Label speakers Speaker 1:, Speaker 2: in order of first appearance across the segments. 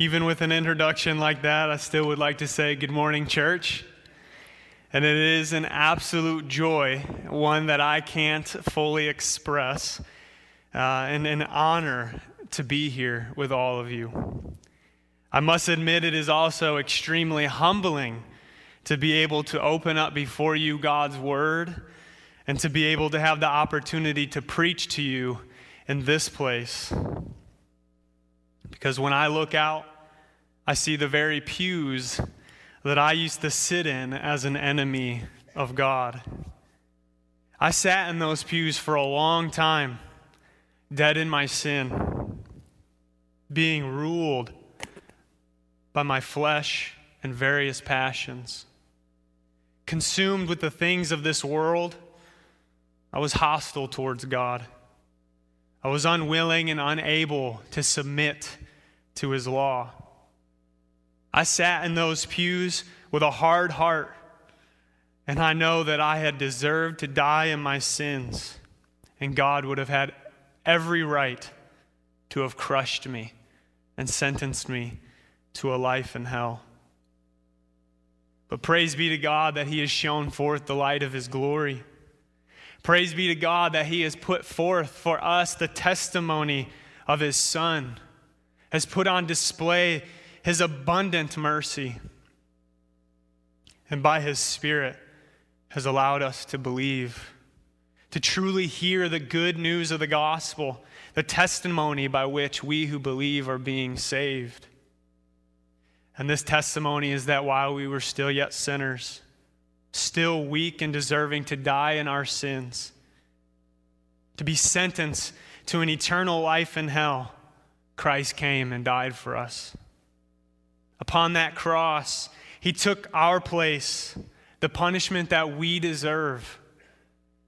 Speaker 1: Even with an introduction like that, I still would like to say good morning, church. And it is an absolute joy, one that I can't fully express, uh, and an honor to be here with all of you. I must admit, it is also extremely humbling to be able to open up before you God's word and to be able to have the opportunity to preach to you in this place. Because when I look out, I see the very pews that I used to sit in as an enemy of God. I sat in those pews for a long time, dead in my sin, being ruled by my flesh and various passions. Consumed with the things of this world, I was hostile towards God. I was unwilling and unable to submit to his law. I sat in those pews with a hard heart, and I know that I had deserved to die in my sins, and God would have had every right to have crushed me and sentenced me to a life in hell. But praise be to God that He has shown forth the light of His glory. Praise be to God that He has put forth for us the testimony of His Son, has put on display his abundant mercy, and by his Spirit has allowed us to believe, to truly hear the good news of the gospel, the testimony by which we who believe are being saved. And this testimony is that while we were still yet sinners, still weak and deserving to die in our sins, to be sentenced to an eternal life in hell, Christ came and died for us. Upon that cross, he took our place, the punishment that we deserve,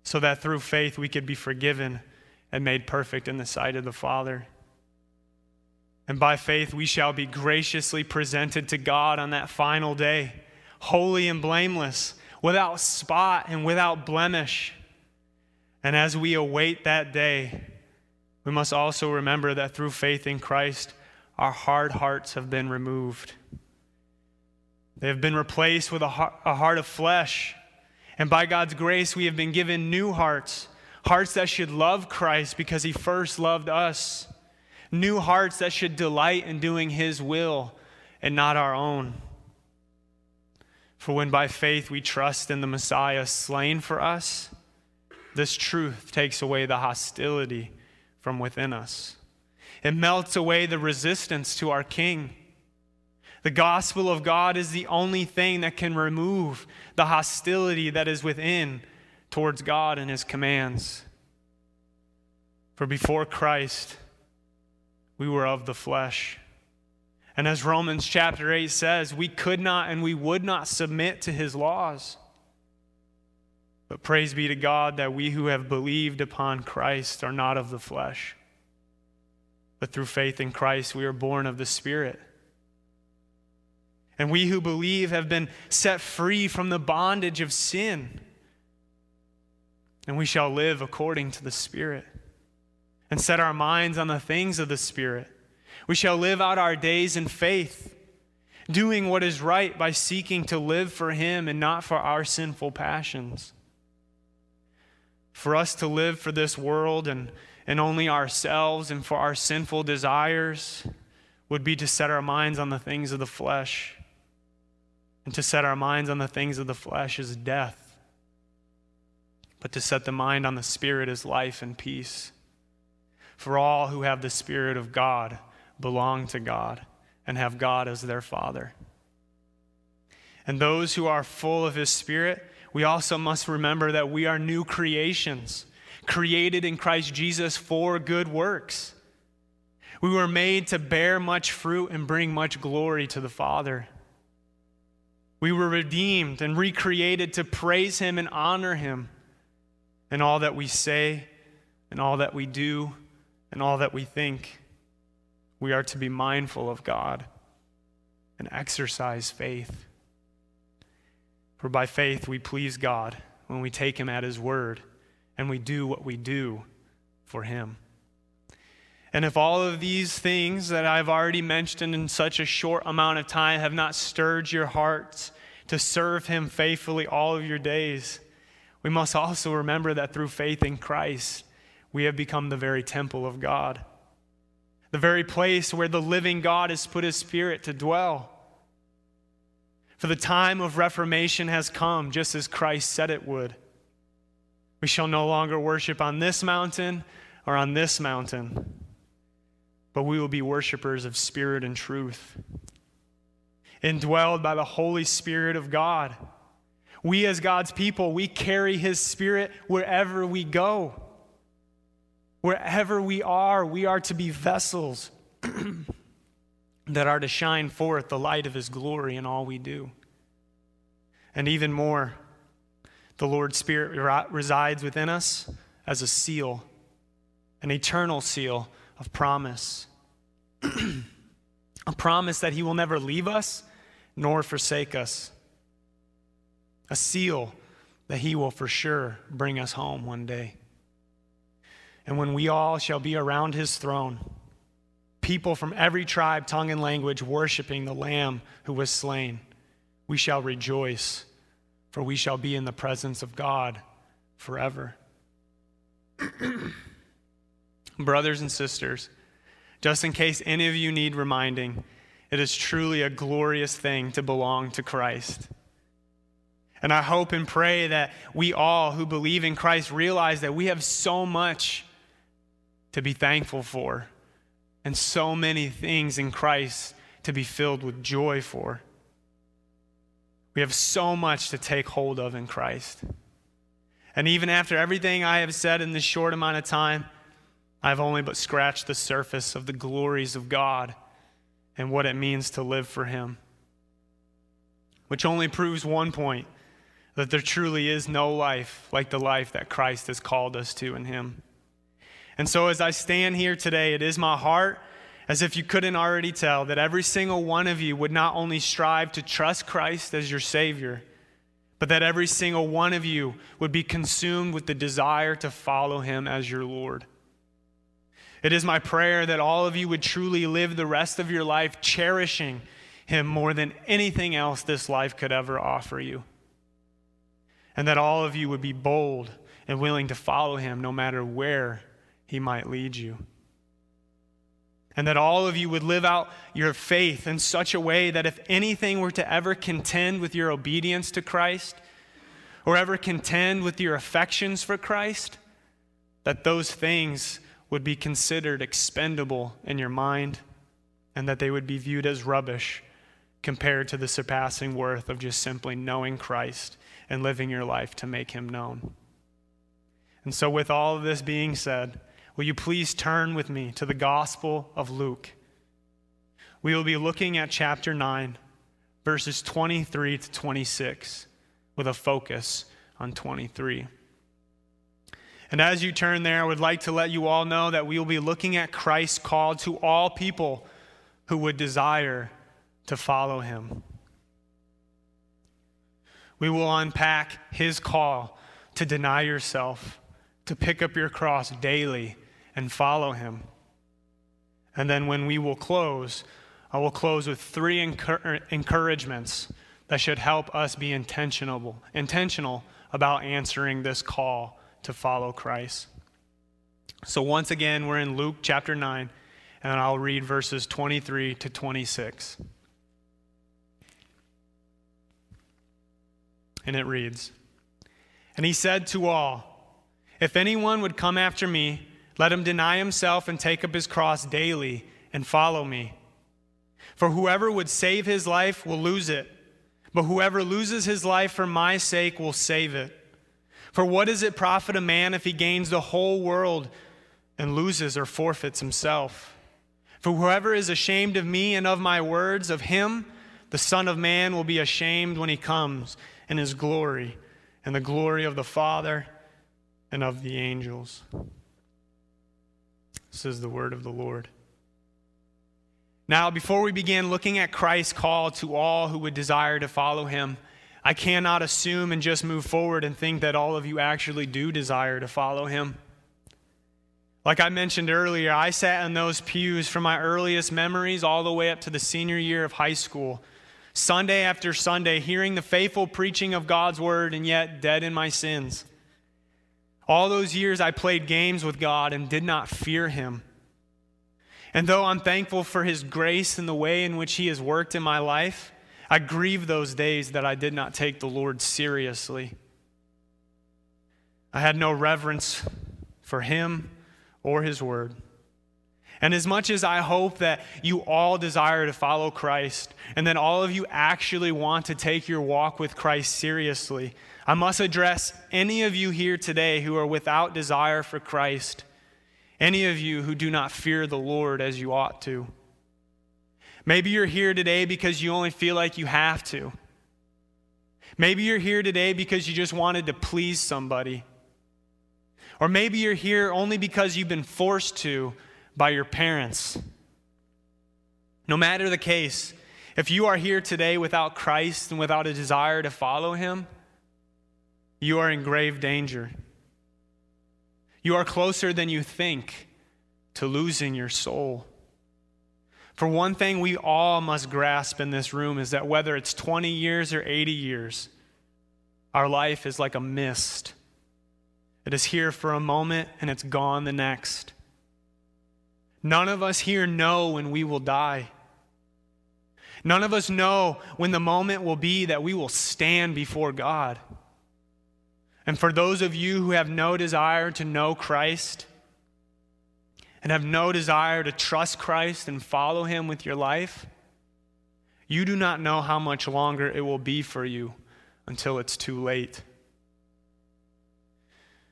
Speaker 1: so that through faith we could be forgiven and made perfect in the sight of the Father. And by faith we shall be graciously presented to God on that final day, holy and blameless, without spot and without blemish. And as we await that day, we must also remember that through faith in Christ, our hard hearts have been removed. They have been replaced with a heart, of flesh. And by God's grace, we have been given new hearts, hearts that should love Christ because he first loved us, new hearts that should delight in doing his will and not our own. For when by faith we trust in the Messiah slain for us, this truth takes away the hostility from within us. It melts away the resistance to our King. The gospel of God is the only thing that can remove the hostility that is within towards God and his commands. For before Christ, we were of the flesh. And as Romans chapter 8 says, we could not and we would not submit to his laws. But praise be to God that we who have believed upon Christ are not of the flesh. But through faith in Christ, we are born of the Spirit. And we who believe have been set free from the bondage of sin. And we shall live according to the Spirit and set our minds on the things of the Spirit. We shall live out our days in faith, doing what is right by seeking to live for Him and not for our sinful passions. For us to live for this world and, and only ourselves and for our sinful desires would be to set our minds on the things of the flesh and to set our minds on the things of the flesh is death. But to set the mind on the Spirit is life and peace. For all who have the Spirit of God belong to God and have God as their Father. And those who are full of His Spirit, we also must remember that we are new creations, created in Christ Jesus for good works. We were made to bear much fruit and bring much glory to the Father. We were redeemed and recreated to praise Him and honor Him in all that we say, and all that we do, and all that we think. We are to be mindful of God and exercise faith. For by faith we please God when we take Him at His word and we do what we do for Him. And if all of these things that I've already mentioned in such a short amount of time have not stirred your hearts to serve Him faithfully all of your days, we must also remember that through faith in Christ, we have become the very temple of God, the very place where the living God has put His Spirit to dwell. For the time of reformation has come, just as Christ said it would. We shall no longer worship on this mountain or on this mountain but we will be worshipers of spirit and truth. Indwelled by the Holy Spirit of God. We, as God's people, we carry His Spirit wherever we go. Wherever we are, we are to be vessels that are to shine forth the light of His glory in all we do. And even more, the Lord's Spirit resides within us as a seal, an eternal seal of promise. a promise that He will never leave us nor forsake us. A seal that He will for sure bring us home one day. And when we all shall be around His throne, people from every tribe, tongue, and language worshiping the Lamb who was slain, we shall rejoice, for we shall be in the presence of God forever. Brothers and sisters, just in case any of you need reminding, it is truly a glorious thing to belong to Christ. And I hope and pray that we all who believe in Christ realize that we have so much to be thankful for and so many things in Christ to be filled with joy for. We have so much to take hold of in Christ. And even after everything I have said in this short amount of time, I've only but scratched the surface of the glories of God and what it means to live for Him. Which only proves one point that there truly is no life like the life that Christ has called us to in Him. And so, as I stand here today, it is my heart, as if you couldn't already tell, that every single one of you would not only strive to trust Christ as your Savior, but that every single one of you would be consumed with the desire to follow Him as your Lord. It is my prayer that all of you would truly live the rest of your life cherishing Him more than anything else this life could ever offer you. And that all of you would be bold and willing to follow Him no matter where He might lead you. And that all of you would live out your faith in such a way that if anything were to ever contend with your obedience to Christ, or ever contend with your affections for Christ, that those things would be considered expendable in your mind and that they would be viewed as rubbish compared to the surpassing worth of just simply knowing Christ and living your life to make him known. And so, with all of this being said, will you please turn with me to the Gospel of Luke? We will be looking at chapter 9, verses 23 to 26, with a focus on 23. And as you turn there, I would like to let you all know that we will be looking at Christ's call to all people who would desire to follow him. We will unpack his call to deny yourself, to pick up your cross daily and follow him. And then when we will close, I will close with three encouragements that should help us be intentional, intentional about answering this call to follow Christ. So, once again, we're in Luke chapter 9, and I'll read verses 23 to 26. And it reads And he said to all, If anyone would come after me, let him deny himself and take up his cross daily and follow me. For whoever would save his life will lose it, but whoever loses his life for my sake will save it. For what does it profit a man if he gains the whole world and loses or forfeits himself? For whoever is ashamed of me and of my words, of him the Son of Man will be ashamed when he comes in his glory and the glory of the Father and of the angels. This is the word of the Lord. Now, before we begin looking at Christ's call to all who would desire to follow him, I cannot assume and just move forward and think that all of you actually do desire to follow him. Like I mentioned earlier, I sat in those pews from my earliest memories all the way up to the senior year of high school, Sunday after Sunday, hearing the faithful preaching of God's word and yet dead in my sins. All those years I played games with God and did not fear Him. And though I'm thankful for His grace and the way in which He has worked in my life, I grieve those days that I did not take the Lord seriously. I had no reverence for Him or His Word. And as much as I hope that you all desire to follow Christ and that all of you actually want to take your walk with Christ seriously, I must address any of you here today who are without desire for Christ, any of you who do not fear the Lord as you ought to. Maybe you're here today because you only feel like you have to. Maybe you're here today because you just wanted to please somebody. Or maybe you're here only because you've been forced to by your parents. No matter the case, if you are here today without Christ and without a desire to follow him, you are in grave danger. You are closer than you think to losing your soul. For one thing, we all must grasp in this room is that whether it's 20 years or 80 years, our life is like a mist. It is here for a moment and it's gone the next. None of us here know when we will die. None of us know when the moment will be that we will stand before God. And for those of you who have no desire to know Christ and have no desire to trust Christ and follow Him with your life, you do not know how much longer it will be for you until it's too late.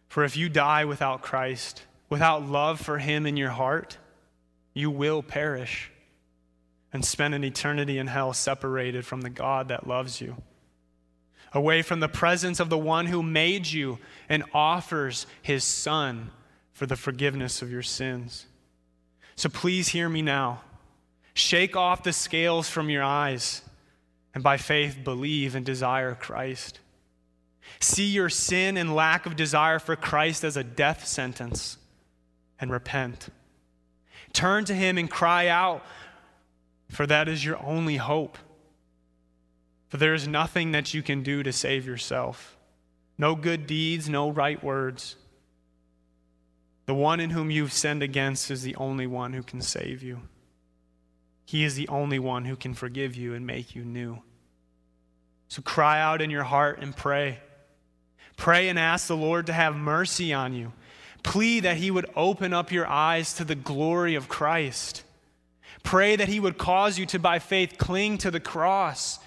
Speaker 1: For if you die without Christ, without love for Him in your heart, you will perish and spend an eternity in hell separated from the God that loves you, away from the presence of the one who made you and offers his Son for the forgiveness of your sins. So please hear me now. Shake off the scales from your eyes and by faith believe and desire Christ. See your sin and lack of desire for Christ as a death sentence and repent. Turn to him and cry out, for that is your only hope. For there is nothing that you can do to save yourself no good deeds, no right words. The one in whom you've sinned against is the only one who can save you. He is the only one who can forgive you and make you new. So cry out in your heart and pray. Pray and ask the Lord to have mercy on you Plead that He would open up your eyes to the glory of Christ. Pray that He would cause you to, by faith, cling to the cross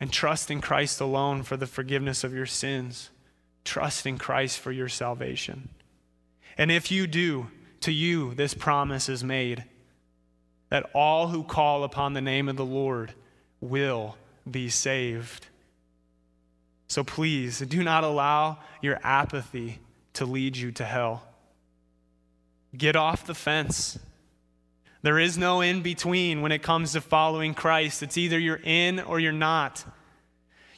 Speaker 1: and trust in Christ alone for the forgiveness of your sins. Trust in Christ for your salvation. And if you do, to you this promise is made that all who call upon the name of the Lord will be saved. So please do not allow your apathy to lead you to hell. Get off the fence. There is no in between when it comes to following Christ. It's either you're in or you're not.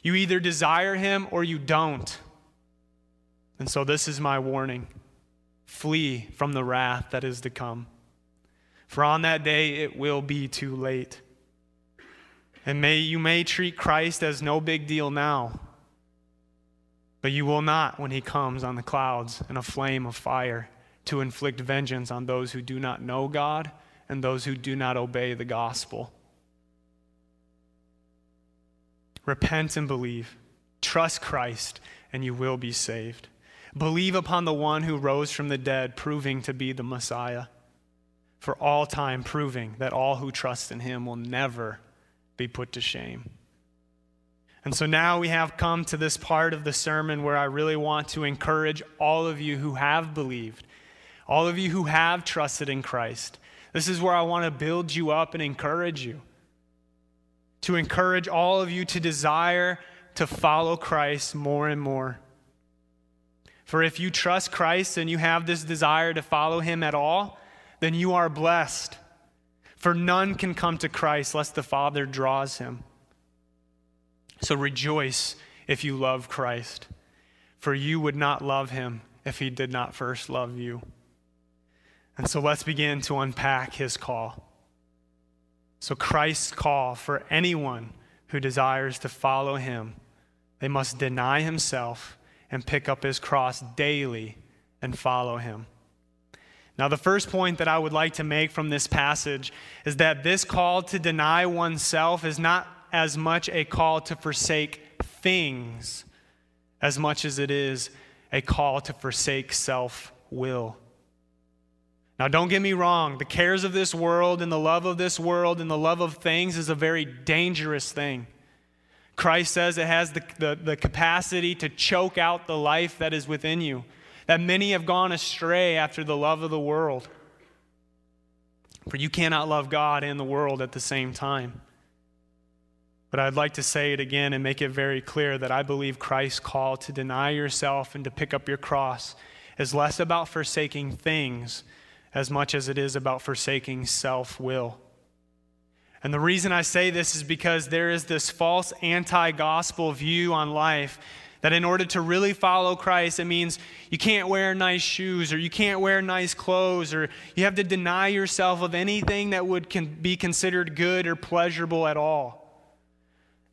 Speaker 1: You either desire Him or you don't. And so, this is my warning flee from the wrath that is to come. For on that day it will be too late. And may you may treat Christ as no big deal now. But you will not when he comes on the clouds in a flame of fire to inflict vengeance on those who do not know God and those who do not obey the gospel. Repent and believe. Trust Christ, and you will be saved. Believe upon the one who rose from the dead, proving to be the Messiah, for all time proving that all who trust in him will never be put to shame. And so now we have come to this part of the sermon where I really want to encourage all of you who have believed, all of you who have trusted in Christ. This is where I want to build you up and encourage you. To encourage all of you to desire to follow Christ more and more. For if you trust Christ and you have this desire to follow him at all, then you are blessed. For none can come to Christ lest the Father draws him. So rejoice if you love Christ, for you would not love him if he did not first love you. And so let's begin to unpack his call. So, Christ's call for anyone who desires to follow him, they must deny himself and pick up his cross daily and follow him. Now, the first point that I would like to make from this passage is that this call to deny oneself is not as much a call to forsake things as much as it is a call to forsake self will. Now, don't get me wrong, the cares of this world and the love of this world and the love of things is a very dangerous thing. Christ says it has the, the, the, capacity to choke out the life that is within you, that many have gone astray after the love of the world. For you cannot love God and the world at the same time. But I'd like to say it again and make it very clear that I believe Christ's call to deny yourself and to pick up your cross is less about forsaking things as much as it is about forsaking self will. And the reason I say this is because there is this false anti gospel view on life that in order to really follow Christ, it means you can't wear nice shoes or you can't wear nice clothes or you have to deny yourself of anything that would be considered good or pleasurable at all.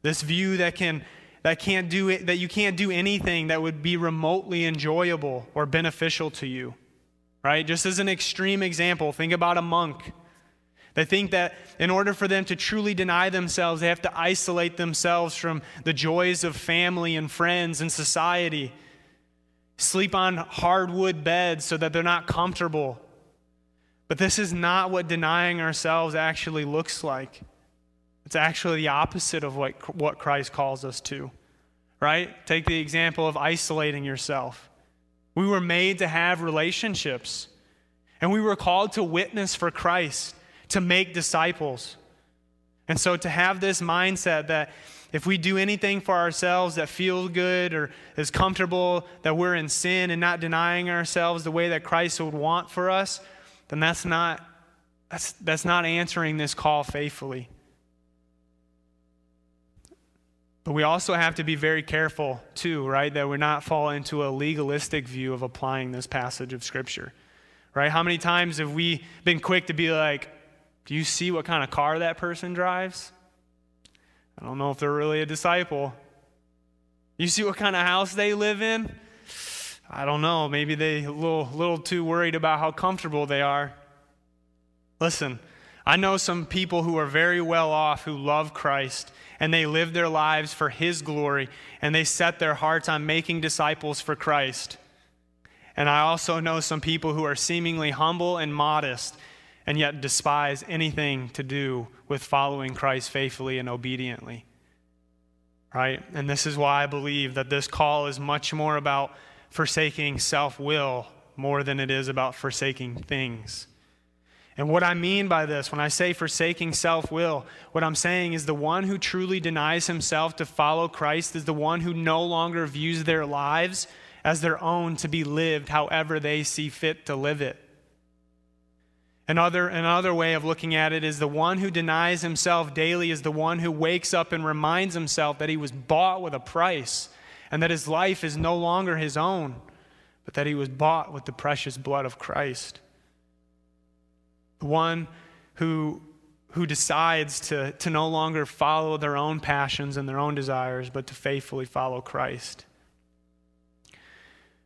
Speaker 1: This view that can that can't do it, that you can't do anything that would be remotely enjoyable or beneficial to you right? Just as an extreme example, think about a monk. They think that in order for them to truly deny themselves, they have to isolate themselves from the joys of family and friends and society, sleep on hardwood beds so that they're not comfortable. But this is not what denying ourselves actually looks like. It's actually the opposite of what, what Christ calls us to, right? Take the example of isolating yourself. We were made to have relationships. And we were called to witness for Christ, to make disciples. And so to have this mindset that if we do anything for ourselves that feels good or is comfortable, that we're in sin and not denying ourselves the way that Christ would want for us, then that's not, that's, that's not answering this call faithfully. But we also have to be very careful, too, right? That we're not fall into a legalistic view of applying this passage of Scripture, right? How many times have we been quick to be like, do you see what kind of car that person drives? I don't know if they're really a disciple. You see what kind of house they live in? I don't know. Maybe they a little, little too worried about how comfortable they are. Listen, I know some people who are very well off who love Christ and they live their lives for His glory and they set their hearts on making disciples for Christ. And I also know some people who are seemingly humble and modest and yet despise anything to do with following Christ faithfully and obediently. Right? And this is why I believe that this call is much more about forsaking self will more than it is about forsaking things. And what I mean by this, when I say forsaking self will, what I'm saying is the one who truly denies himself to follow Christ is the one who no longer views their lives as their own to be lived however they see fit to live it. Another, another way of looking at it is the one who denies himself daily is the one who wakes up and reminds himself that he was bought with a price and that his life is no longer his own, but that he was bought with the precious blood of Christ the one who, who decides to, to no longer follow their own passions and their own desires, but to faithfully follow Christ.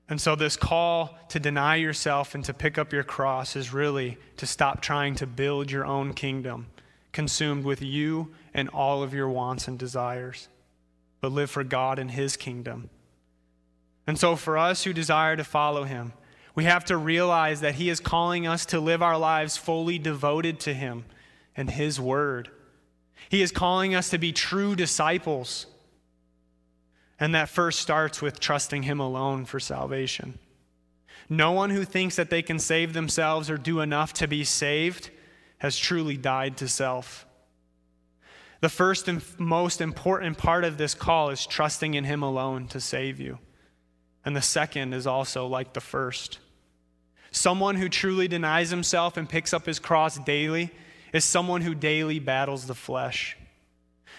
Speaker 1: And so, this call to deny yourself and to pick up your cross is really to stop trying to build your own kingdom, consumed with you and all of your wants and desires, but live for God and His kingdom. And so, for us who desire to follow Him, we have to realize that He is calling us to live our lives fully devoted to Him and His Word. He is calling us to be true disciples. And that first starts with trusting Him alone for salvation. No one who thinks that they can save themselves or do enough to be saved has truly died to self. The first and most important part of this call is trusting in Him alone to save you. And the second is also like the first. Someone who truly denies himself and picks up his cross daily is someone who daily battles the flesh.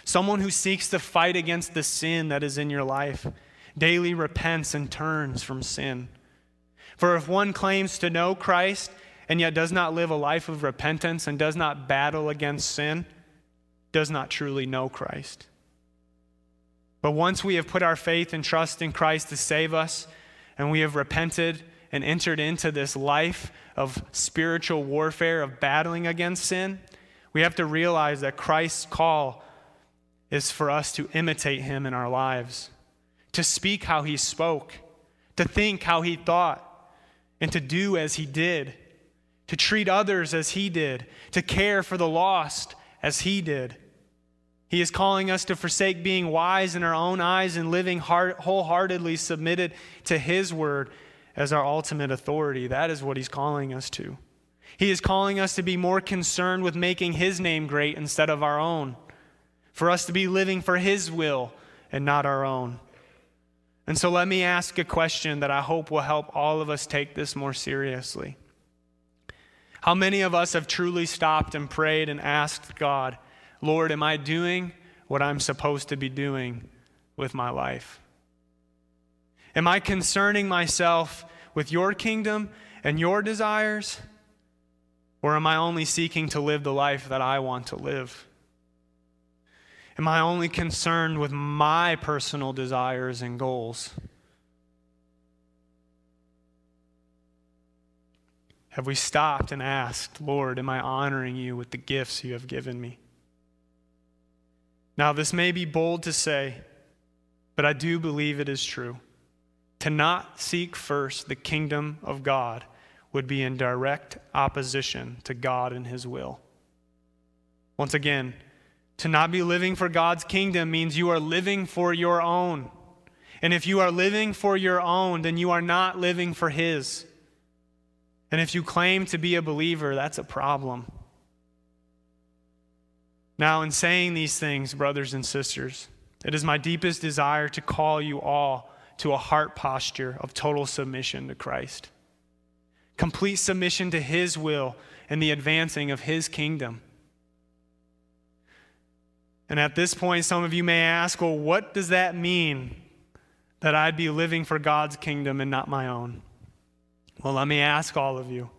Speaker 1: Someone who seeks to fight against the sin that is in your life, daily repents and turns from sin. For if one claims to know Christ and yet does not live a life of repentance and does not battle against sin does not truly know Christ. But once we have put our faith and trust in Christ to save us, and we have repented and entered into this life of spiritual warfare, of battling against sin, we have to realize that Christ's call is for us to imitate him in our lives, to speak how he spoke, to think how he thought, and to do as he did, to treat others as he did, to care for the lost as he did. He is calling us to forsake being wise in our own eyes and living wholeheartedly submitted to his word as our ultimate authority. That is what he's calling us to. He is calling us to be more concerned with making his name great instead of our own, for us to be living for his will and not our own. And so let me ask a question that I hope will help all of us take this more seriously. How many of us have truly stopped and prayed and asked God, Lord, am I doing what I'm supposed to be doing with my life? Am I concerning myself with your kingdom and your desires? Or am I only seeking to live the life that I want to live? Am I only concerned with my personal desires and goals? Have we stopped and asked, Lord, am I honoring you with the gifts you have given me? Now, this may be bold to say, but I do believe it is true. To not seek first the kingdom of God would be in direct opposition to God and His will. Once again, to not be living for God's kingdom means you are living for your own. And if you are living for your own, then you are not living for His. And if you claim to be a believer, that's a problem. Now, in saying these things, brothers and sisters, it is my deepest desire to call you all to a heart posture of total submission to Christ, complete submission to His will and the advancing of His kingdom. And at this point, some of you may ask, well, what does that mean that I'd be living for God's kingdom and not my own? Well, let me ask all of you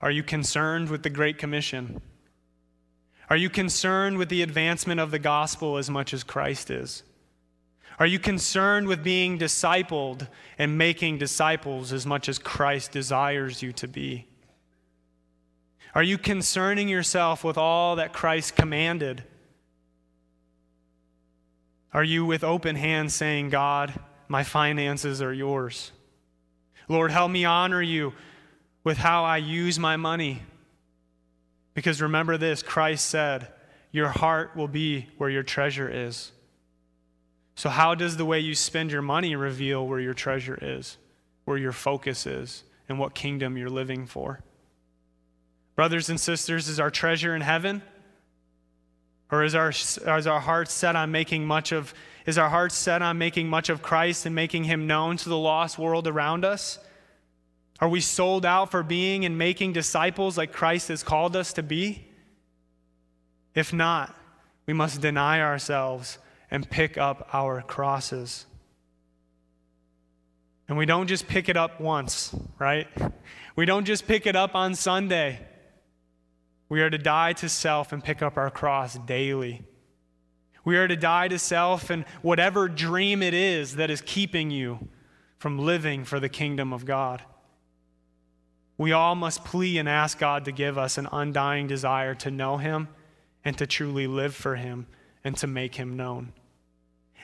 Speaker 1: are you concerned with the Great Commission? Are you concerned with the advancement of the gospel as much as Christ is? Are you concerned with being discipled and making disciples as much as Christ desires you to be? Are you concerning yourself with all that Christ commanded? Are you with open hands saying, God, my finances are yours? Lord, help me honor you with how I use my money. Because remember this Christ said, Your heart will be where your treasure is. So, how does the way you spend your money reveal where your treasure is, where your focus is, and what kingdom you're living for? Brothers and sisters, is our treasure in heaven? Or is our, is our heart set on making much of is our heart set on making much of Christ and making him known to the lost world around us? Are we sold out for being and making disciples like Christ has called us to be? If not, we must deny ourselves and pick up our crosses. And we don't just pick it up once, right? We don't just pick it up on Sunday. We are to die to self and pick up our cross daily. We are to die to self and whatever dream it is that is keeping you from living for the kingdom of God. We all must plea and ask God to give us an undying desire to know Him and to truly live for Him and to make Him known.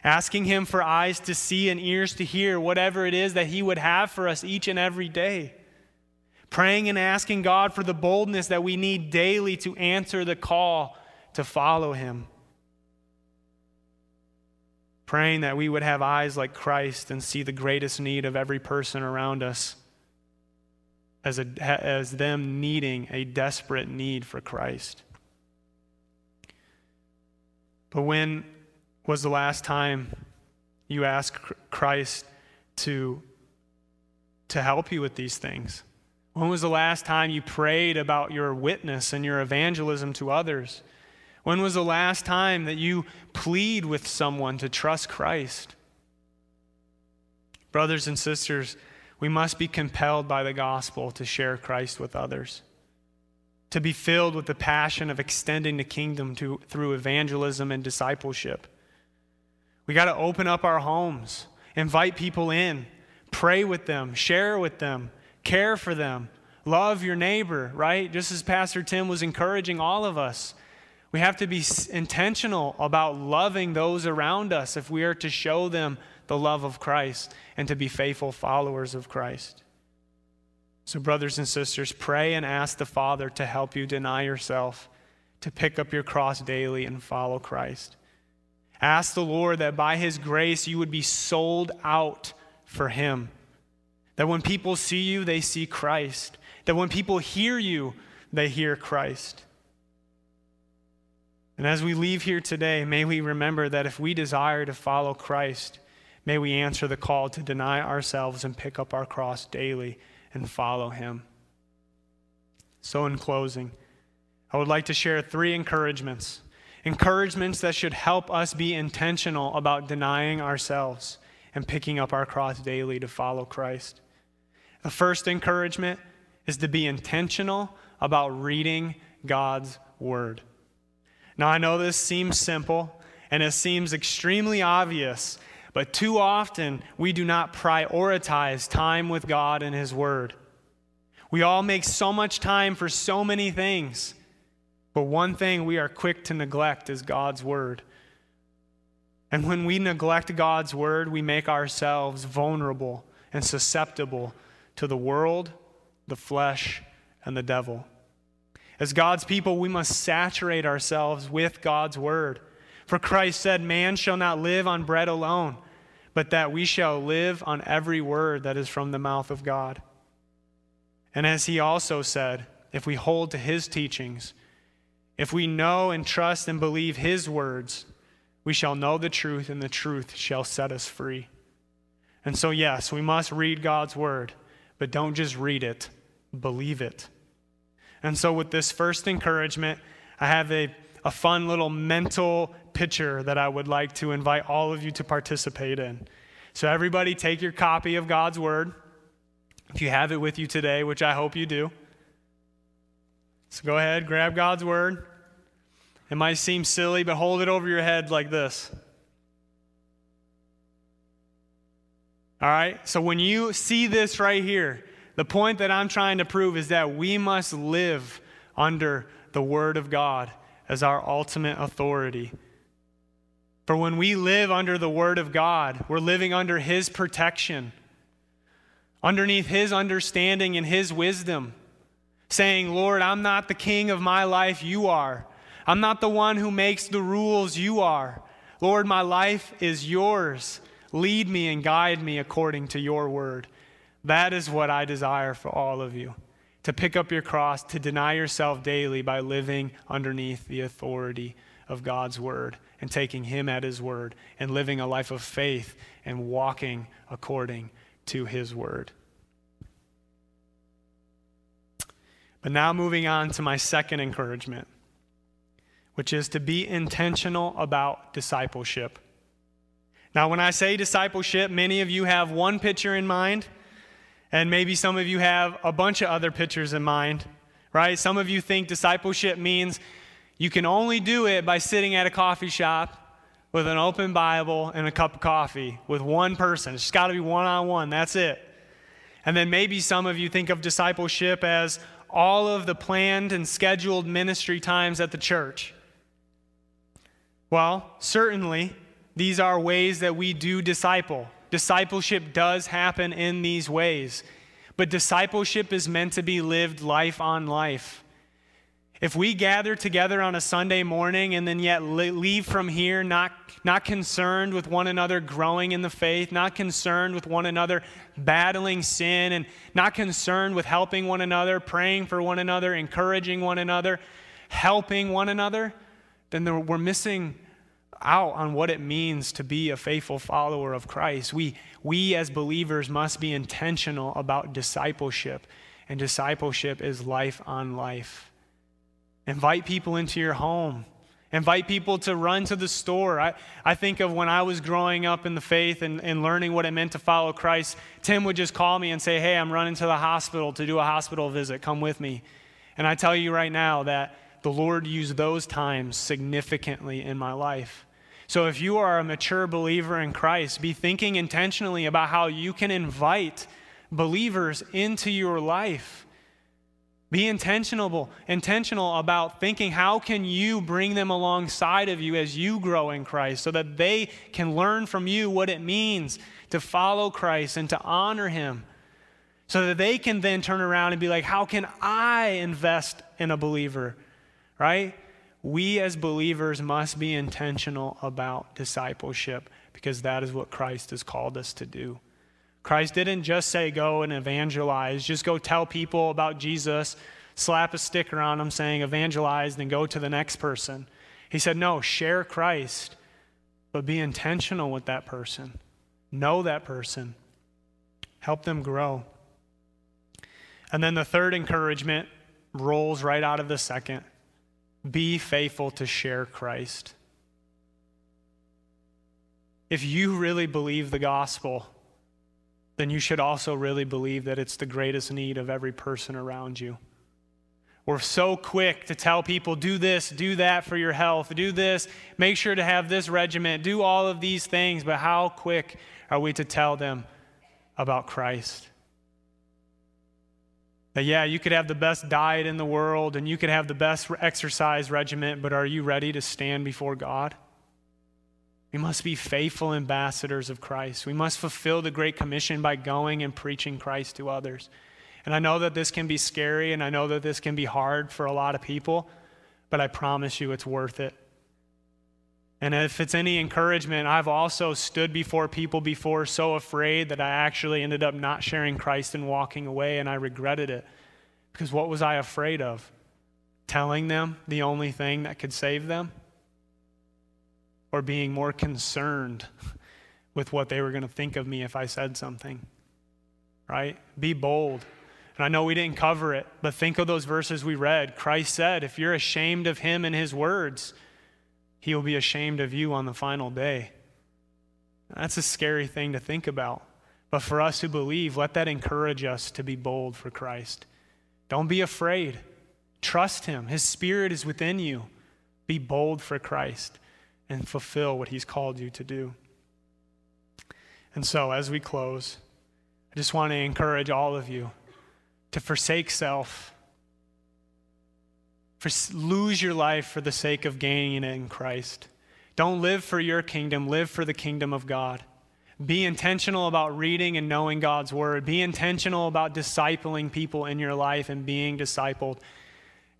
Speaker 1: Asking Him for eyes to see and ears to hear whatever it is that He would have for us each and every day praying and asking God for the boldness that we need daily to answer the call to follow Him. Praying that we would have eyes like Christ and see the greatest need of every person around us as, a, as them needing a desperate need for Christ. But when was the last time you asked Christ to, to help you with these things? When was the last time you prayed about your witness and your evangelism to others? When was the last time that you plead with someone to trust Christ? Brothers and sisters, we must be compelled by the gospel to share Christ with others, to be filled with the passion of extending the kingdom to, through evangelism and discipleship. We got to open up our homes, invite people in, pray with them, share with them, care for them, love your neighbor, right? Just as Pastor Tim was encouraging all of us. We have to be intentional about loving those around us if we are to show them the love of Christ and to be faithful followers of Christ. So, brothers and sisters, pray and ask the Father to help you deny yourself, to pick up your cross daily and follow Christ. Ask the Lord that by His grace you would be sold out for Him. That when people see you, they see Christ. That when people hear you, they hear Christ. And as we leave here today, may we remember that if we desire to follow Christ, may we answer the call to deny ourselves and pick up our cross daily and follow Him. So, in closing, I would like to share three encouragements. Encouragements that should help us be intentional about denying ourselves and picking up our cross daily to follow Christ. The first encouragement is to be intentional about reading God's Word. Now, I know this seems simple and it seems extremely obvious, but too often we do not prioritize time with God and His Word. We all make so much time for so many things, but one thing we are quick to neglect is God's Word. And when we neglect God's Word, we make ourselves vulnerable and susceptible to the world, the flesh, and the devil. As God's people, we must saturate ourselves with God's word. For Christ said, Man shall not live on bread alone, but that we shall live on every word that is from the mouth of God. And as he also said, if we hold to his teachings, if we know and trust and believe his words, we shall know the truth, and the truth shall set us free. And so, yes, we must read God's word, but don't just read it, believe it. And so, with this first encouragement, I have a, a fun little mental picture that I would like to invite all of you to participate in. So, everybody, take your copy of God's Word. If you have it with you today, which I hope you do. So, go ahead, grab God's Word. It might seem silly, but hold it over your head like this. All right? So, when you see this right here, the point that I'm trying to prove is that we must live under the Word of God as our ultimate authority. For when we live under the Word of God, we're living under His protection, underneath His understanding and His wisdom, saying, Lord, I'm not the king of my life, you are. I'm not the one who makes the rules, you are. Lord, my life is yours. Lead me and guide me according to your word. That is what I desire for all of you to pick up your cross, to deny yourself daily by living underneath the authority of God's word and taking Him at His word and living a life of faith and walking according to His word. But now, moving on to my second encouragement, which is to be intentional about discipleship. Now, when I say discipleship, many of you have one picture in mind and maybe some of you have a bunch of other pictures in mind, right? Some of you think discipleship means you can only do it by sitting at a coffee shop with an open Bible and a cup of coffee with one person. It's got to be one on one. That's it. And then maybe some of you think of discipleship as all of the planned and scheduled ministry times at the church. Well, certainly, these are ways that we do disciple. Discipleship does happen in these ways, but discipleship is meant to be lived life on life. If we gather together on a Sunday morning and then yet leave from here not, not concerned with one another growing in the faith, not concerned with one another battling sin, and not concerned with helping one another, praying for one another, encouraging one another, helping one another, then we're missing out on what it means to be a faithful follower of Christ. We, we as believers must be intentional about discipleship, and discipleship is life on life. Invite people into your home. Invite people to run to the store. I, I think of when I was growing up in the faith and, and learning what it meant to follow Christ, Tim would just call me and say, Hey, I'm running to the hospital to do a hospital visit. Come with me. And I tell you right now that the Lord used those times significantly in my life. So if you are a mature believer in Christ, be thinking intentionally about how you can invite believers into your life be intentional, intentional about thinking how can you bring them alongside of you as you grow in Christ so that they can learn from you what it means to follow Christ and to honor him. So that they can then turn around and be like, how can I invest in a believer? Right? We as believers must be intentional about discipleship because that is what Christ has called us to do. Christ didn't just say go and evangelize, just go tell people about Jesus, slap a sticker on them saying evangelize, then go to the next person. He said, no, share Christ, but be intentional with that person. Know that person. Help them grow. And then the third encouragement rolls right out of the second be faithful to share Christ. If you really believe the gospel, then you should also really believe that it's the greatest need of every person around you. We're so quick to tell people, do this, do that for your health, do this, make sure to have this regiment, do all of these things, but how quick are we to tell them about Christ? That, yeah, you could have the best diet in the world and you could have the best exercise regiment, but are you ready to stand before God? We must be faithful ambassadors of Christ. We must fulfill the Great Commission by going and preaching Christ to others. And I know that this can be scary and I know that this can be hard for a lot of people, but I promise you it's worth it. And if it's any encouragement, I've also stood before people before so afraid that I actually ended up not sharing Christ and walking away, and I regretted it. Because what was I afraid of? Telling them the only thing that could save them? or being more concerned with what they were going to think of me if I said something. Right? Be bold. And I know we didn't cover it, but think of those verses we read. Christ said, if you're ashamed of him and his words, he will be ashamed of you on the final day. That's a scary thing to think about. But for us who believe, let that encourage us to be bold for Christ. Don't be afraid. Trust him. His spirit is within you. Be bold for Christ and fulfill what He's called you to do. And so, as we close, I just want to encourage all of you to forsake self, for, lose your life for the sake of gaining it in Christ. Don't live for your kingdom, live for the kingdom of God. Be intentional about reading and knowing God's word. Be intentional about discipling people in your life and being discipled.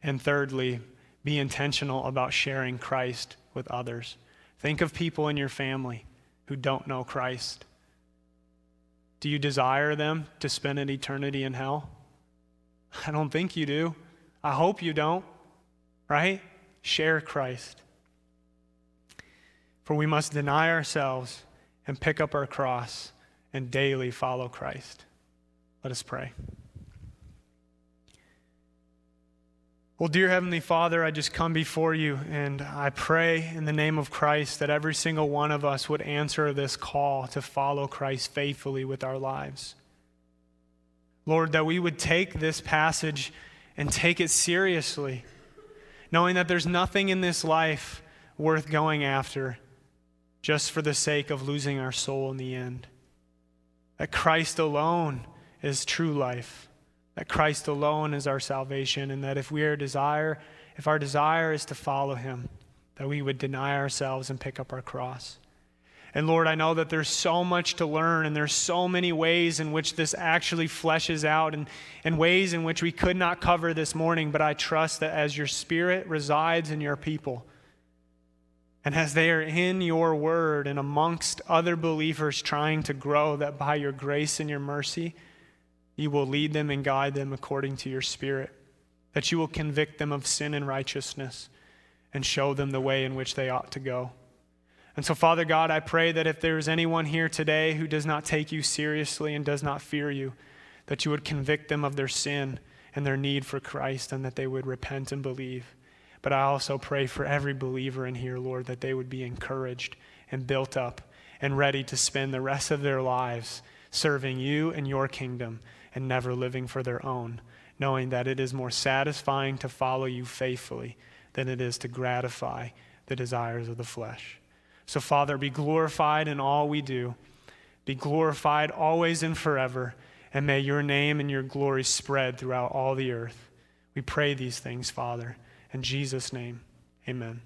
Speaker 1: And thirdly, be intentional about sharing Christ with others. Think of people in your family who don't know Christ. Do you desire them to spend an eternity in hell? I don't think you do. I hope you don't, right? Share Christ. For we must deny ourselves and pick up our cross and daily follow Christ. Let us pray. Well, dear Heavenly Father, I just come before you and I pray in the name of Christ that every single one of us would answer this call to follow Christ faithfully with our lives. Lord, that we would take this passage and take it seriously, knowing that there's nothing in this life worth going after just for the sake of losing our soul in the end. That Christ alone is true life that Christ alone is our salvation, and that if we are desire, if our desire is to follow him, that we would deny ourselves and pick up our cross. And Lord, I know that there's so much to learn, and there's so many ways in which this actually fleshes out, and, and ways in which we could not cover this morning. But I trust that as your Spirit resides in your people, and as they are in your word and amongst other believers trying to grow, that by your grace and your mercy, you will lead them and guide them according to your Spirit, that you will convict them of sin and righteousness and show them the way in which they ought to go. And so, Father God, I pray that if there is anyone here today who does not take you seriously and does not fear you, that you would convict them of their sin and their need for Christ and that they would repent and believe. But I also pray for every believer in here, Lord, that they would be encouraged and built up and ready to spend the rest of their lives serving you and your kingdom and never living for their own, knowing that it is more satisfying to follow you faithfully than it is to gratify the desires of the flesh. So, Father, be glorified in all we do. Be glorified always and forever, and may your name and your glory spread throughout all the earth. We pray these things, Father. In Jesus' name, amen.